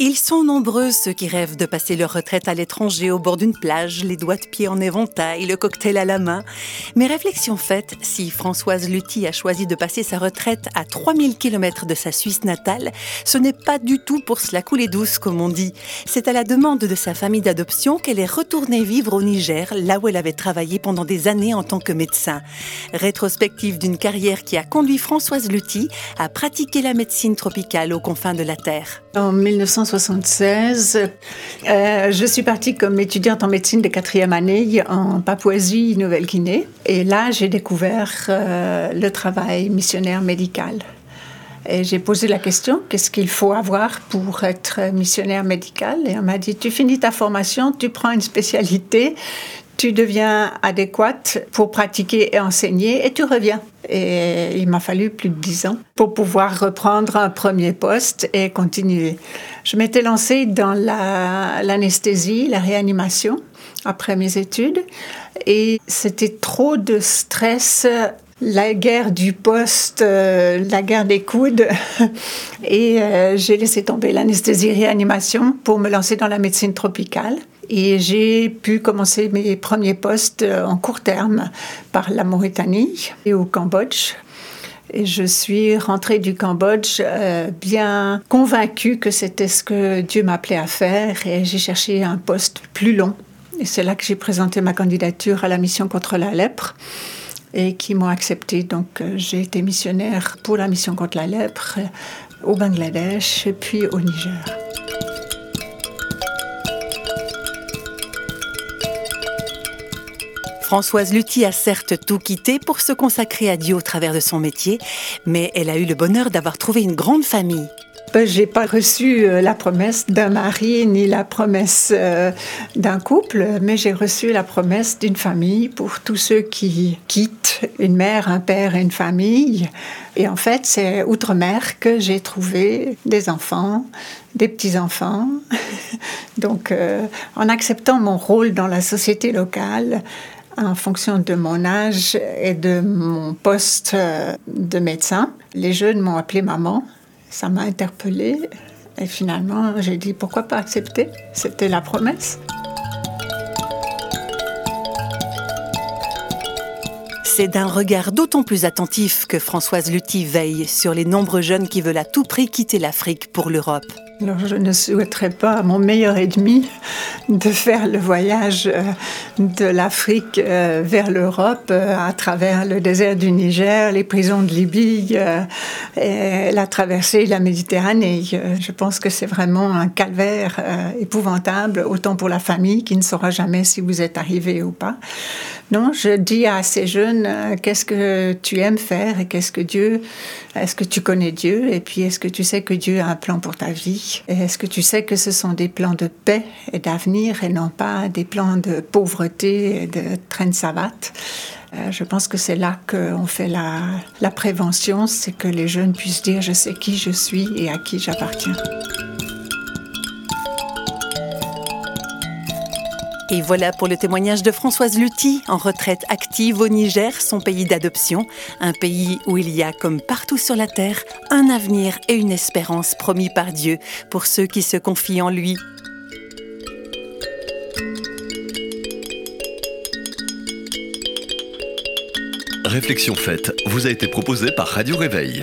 Ils sont nombreux ceux qui rêvent de passer leur retraite à l'étranger au bord d'une plage, les doigts de pied en éventail, le cocktail à la main. Mais réflexion faite, si Françoise Lutti a choisi de passer sa retraite à 3000 km de sa Suisse natale, ce n'est pas du tout pour se la couler douce, comme on dit. C'est à la demande de sa famille d'adoption qu'elle est retournée vivre au Niger, là où elle avait travaillé pendant des années en tant que médecin. Rétrospective d'une carrière qui a conduit Françoise Lutti à pratiquer la médecine tropicale aux confins de la Terre. En 1976, euh, je suis partie comme étudiante en médecine de quatrième année en Papouasie, Nouvelle-Guinée. Et là, j'ai découvert euh, le travail missionnaire médical. Et j'ai posé la question, qu'est-ce qu'il faut avoir pour être missionnaire médical? Et on m'a dit, tu finis ta formation, tu prends une spécialité, tu deviens adéquate pour pratiquer et enseigner et tu reviens. Et il m'a fallu plus de dix ans pour pouvoir reprendre un premier poste et continuer. Je m'étais lancée dans l'anesthésie, la, réanimation après mes études et c'était trop de stress la guerre du poste, euh, la guerre des coudes. Et euh, j'ai laissé tomber l'anesthésie-réanimation pour me lancer dans la médecine tropicale. Et j'ai pu commencer mes premiers postes euh, en court terme par la Mauritanie et au Cambodge. Et je suis rentrée du Cambodge bien convaincue que c'était ce que Dieu m'appelait à faire et j'ai cherché un poste plus long. Et c'est là que j'ai présenté ma candidature à la mission contre la lèpre et qui m'ont accepté. Donc euh, j'ai été missionnaire pour la mission contre la lèpre au Bangladesh et puis au Niger. Françoise Lutti a certes tout quitté pour se consacrer à Dieu au travers de son métier, mais elle a eu le bonheur d'avoir trouvé une grande famille. Ben, j'ai pas reçu euh, la promesse d'un mari ni la promesse euh, d'un couple, mais j'ai reçu la promesse d'une famille pour tous ceux qui quittent une mère, un père et une famille. Et en fait, c'est outre-mer que j'ai trouvé des enfants, des petits-enfants. Donc, euh, en acceptant mon rôle dans la société locale, en fonction de mon âge et de mon poste de médecin, les jeunes m'ont appelé maman. Ça m'a interpellée. Et finalement j'ai dit pourquoi pas accepter? C'était la promesse. C'est d'un regard d'autant plus attentif que Françoise Lutti veille sur les nombreux jeunes qui veulent à tout prix quitter l'Afrique pour l'Europe. Je ne souhaiterais pas à mon meilleur ennemi de faire le voyage euh, de l'Afrique euh, vers l'Europe euh, à travers le désert du Niger, les prisons de Libye et la traversée de la Méditerranée. Je pense que c'est vraiment un calvaire épouvantable, autant pour la famille qui ne saura jamais si vous êtes arrivé ou pas. Non, je dis à ces jeunes, qu'est-ce que tu aimes faire et qu'est-ce que Dieu, est-ce que tu connais Dieu et puis est-ce que tu sais que Dieu a un plan pour ta vie est-ce que tu sais que ce sont des plans de paix et d'avenir et non pas des plans de pauvreté et de train de savate? Euh, je pense que c'est là qu'on fait la prévention, c'est que les jeunes puissent dire je sais qui je suis et à qui j'appartiens. Et voilà pour le témoignage de Françoise Lutti, en retraite active au Niger, son pays d'adoption, un pays où il y a, comme partout sur la terre, un avenir et une espérance promis par Dieu pour ceux qui se confient en lui. Réflexion faite vous a été proposée par Radio Réveil.